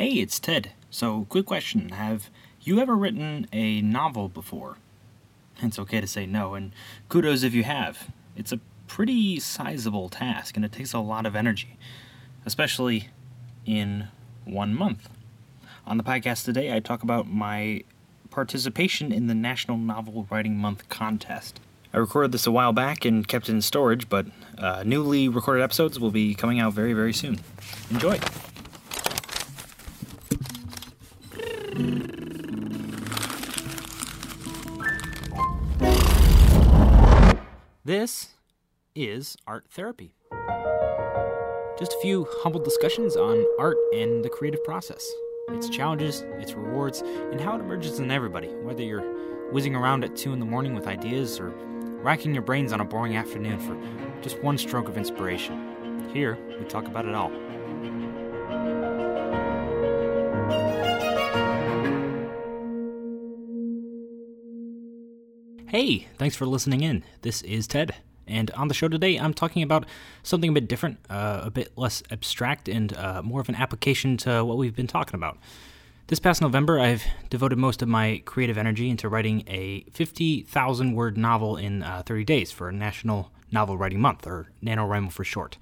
Hey, it's Ted. So, quick question Have you ever written a novel before? It's okay to say no, and kudos if you have. It's a pretty sizable task, and it takes a lot of energy, especially in one month. On the podcast today, I talk about my participation in the National Novel Writing Month contest. I recorded this a while back and kept it in storage, but uh, newly recorded episodes will be coming out very, very soon. Enjoy! This is art therapy. Just a few humble discussions on art and the creative process, its challenges, its rewards, and how it emerges in everybody, whether you're whizzing around at 2 in the morning with ideas or racking your brains on a boring afternoon for just one stroke of inspiration. Here, we talk about it all. Hey, thanks for listening in. This is Ted. And on the show today, I'm talking about something a bit different, uh, a bit less abstract, and uh, more of an application to what we've been talking about. This past November, I've devoted most of my creative energy into writing a 50,000 word novel in uh, 30 days for National Novel Writing Month, or NaNoWriMo for short.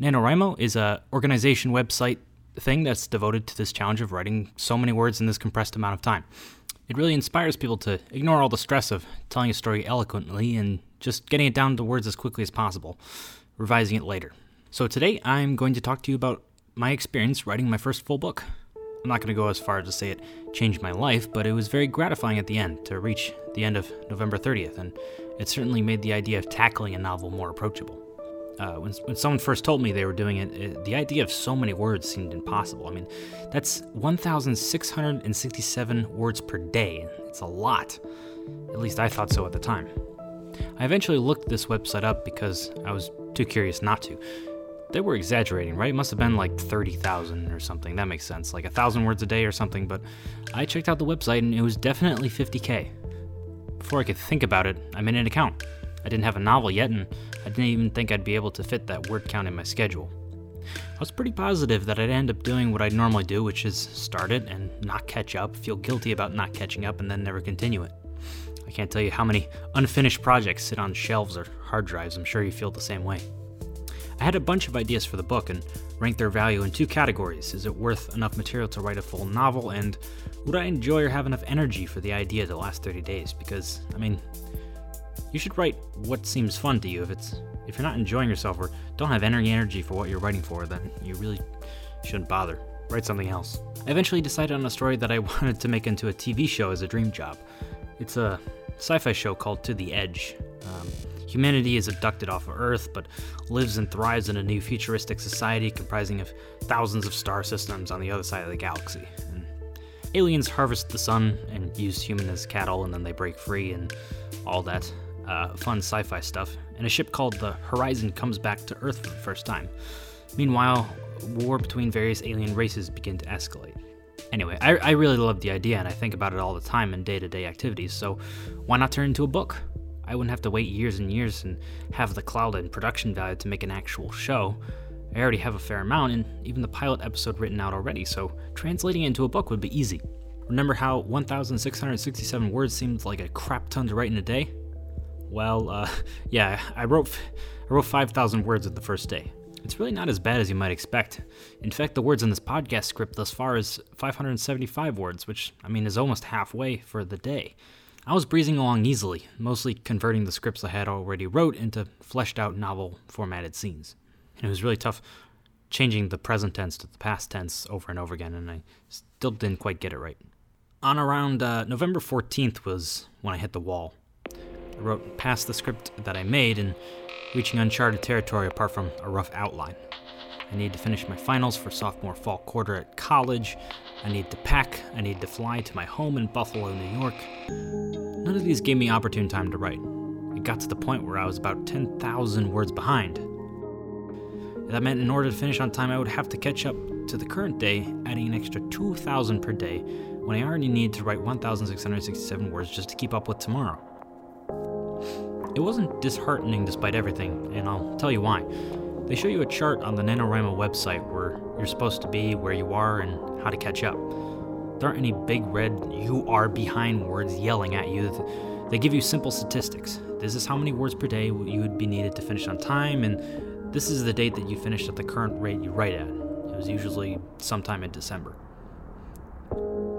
NaNoWriMo is a organization website thing that's devoted to this challenge of writing so many words in this compressed amount of time. It really inspires people to ignore all the stress of telling a story eloquently and just getting it down to words as quickly as possible, revising it later. So today I'm going to talk to you about my experience writing my first full book. I'm not going to go as far as to say it changed my life, but it was very gratifying at the end to reach the end of November 30th, and it certainly made the idea of tackling a novel more approachable. Uh, when, when someone first told me they were doing it, it, the idea of so many words seemed impossible. I mean, that's 1,667 words per day. It's a lot. At least I thought so at the time. I eventually looked this website up because I was too curious not to. They were exaggerating, right? It must have been like 30,000 or something. That makes sense. Like a thousand words a day or something, but I checked out the website and it was definitely 50k. Before I could think about it, I made an account. I didn't have a novel yet, and I didn't even think I'd be able to fit that word count in my schedule. I was pretty positive that I'd end up doing what I'd normally do, which is start it and not catch up, feel guilty about not catching up, and then never continue it. I can't tell you how many unfinished projects sit on shelves or hard drives, I'm sure you feel the same way. I had a bunch of ideas for the book and ranked their value in two categories. Is it worth enough material to write a full novel? And would I enjoy or have enough energy for the idea to last 30 days? Because, I mean, you should write what seems fun to you. If it's if you're not enjoying yourself or don't have any energy for what you're writing for, then you really shouldn't bother. Write something else. I eventually decided on a story that I wanted to make into a TV show as a dream job. It's a sci-fi show called To the Edge. Um, humanity is abducted off of Earth, but lives and thrives in a new futuristic society comprising of thousands of star systems on the other side of the galaxy. And aliens harvest the sun and use humans as cattle, and then they break free and all that uh, fun sci fi stuff, and a ship called the Horizon comes back to Earth for the first time. Meanwhile, war between various alien races begin to escalate. Anyway, I, I really love the idea and I think about it all the time in day to day activities, so why not turn it into a book? I wouldn't have to wait years and years and have the cloud and production value to make an actual show. I already have a fair amount, and even the pilot episode written out already, so translating it into a book would be easy. Remember how 1,667 words seemed like a crap ton to write in a day? Well, uh, yeah, I wrote, I wrote 5,000 words at the first day. It's really not as bad as you might expect. In fact, the words in this podcast script thus far is 575 words, which, I mean, is almost halfway for the day. I was breezing along easily, mostly converting the scripts I had already wrote into fleshed out novel formatted scenes. And it was really tough changing the present tense to the past tense over and over again, and I still didn't quite get it right. On around uh, November 14th was when I hit the wall. I wrote past the script that I made and reaching uncharted territory apart from a rough outline. I need to finish my finals for sophomore fall quarter at college. I need to pack. I need to fly to my home in Buffalo, New York. None of these gave me opportune time to write. It got to the point where I was about 10,000 words behind. That meant in order to finish on time, I would have to catch up to the current day, adding an extra 2,000 per day when I already need to write 1,667 words just to keep up with tomorrow. It wasn't disheartening despite everything, and I'll tell you why. They show you a chart on the NaNoWriMo website where you're supposed to be, where you are, and how to catch up. There aren't any big red you are behind words yelling at you. They give you simple statistics. This is how many words per day you would be needed to finish on time, and this is the date that you finished at the current rate you write at. It was usually sometime in December.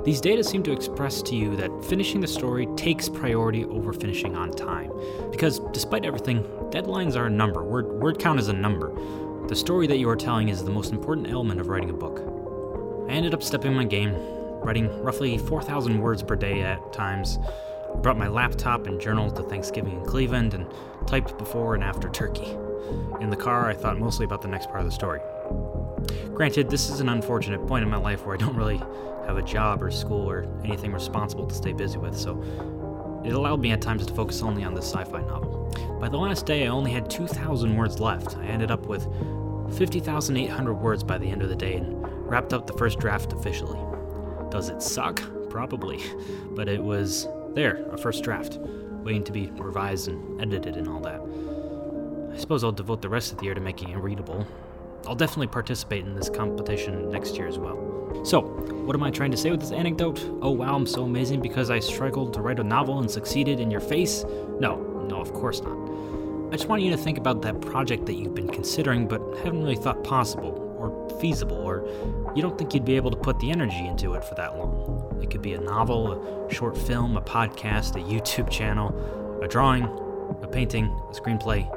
These data seem to express to you that finishing the story takes priority over finishing on time. Because despite everything, deadlines are a number, word, word count is a number. The story that you are telling is the most important element of writing a book. I ended up stepping my game, writing roughly 4,000 words per day at times. I brought my laptop and journal to Thanksgiving in Cleveland and typed before and after turkey. In the car, I thought mostly about the next part of the story. Granted, this is an unfortunate point in my life where I don't really have a job or school or anything responsible to stay busy with, so it allowed me at times to focus only on this sci fi novel. By the last day, I only had 2,000 words left. I ended up with 50,800 words by the end of the day and wrapped up the first draft officially. Does it suck? Probably. But it was there, a first draft, waiting to be revised and edited and all that. I suppose I'll devote the rest of the year to making it readable. I'll definitely participate in this competition next year as well. So, what am I trying to say with this anecdote? Oh wow, I'm so amazing because I struggled to write a novel and succeeded in your face? No, no, of course not. I just want you to think about that project that you've been considering but haven't really thought possible or feasible, or you don't think you'd be able to put the energy into it for that long. It could be a novel, a short film, a podcast, a YouTube channel, a drawing, a painting, a screenplay.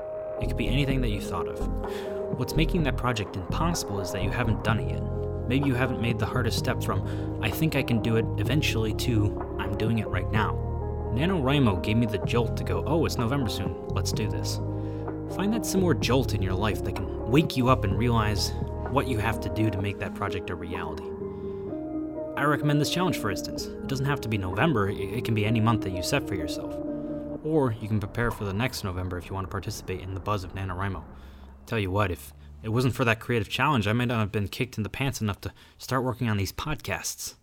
It could be anything that you thought of. What's making that project impossible is that you haven't done it yet. Maybe you haven't made the hardest step from, I think I can do it eventually, to, I'm doing it right now. NaNoWriMo gave me the jolt to go, oh, it's November soon, let's do this. Find that similar jolt in your life that can wake you up and realize what you have to do to make that project a reality. I recommend this challenge, for instance. It doesn't have to be November, it can be any month that you set for yourself. Or you can prepare for the next November if you want to participate in the buzz of NaNoWriMo. Tell you what, if it wasn't for that creative challenge, I might not have been kicked in the pants enough to start working on these podcasts.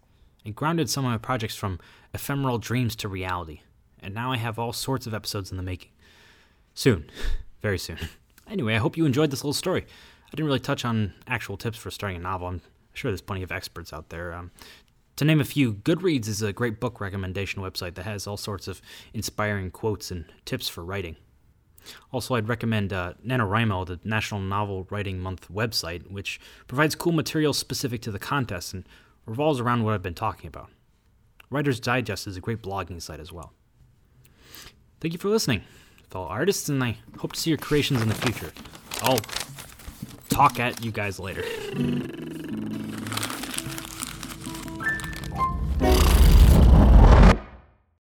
It grounded some of my projects from ephemeral dreams to reality, and now I have all sorts of episodes in the making. Soon, very soon. Anyway, I hope you enjoyed this little story. I didn't really touch on actual tips for starting a novel. I'm sure there's plenty of experts out there. Um, to name a few, Goodreads is a great book recommendation website that has all sorts of inspiring quotes and tips for writing. Also, I'd recommend uh, NaNoWriMo, the National Novel Writing Month website, which provides cool materials specific to the contest and revolves around what I've been talking about. Writer's Digest is a great blogging site as well. Thank you for listening, fellow artists, and I hope to see your creations in the future. I'll talk at you guys later.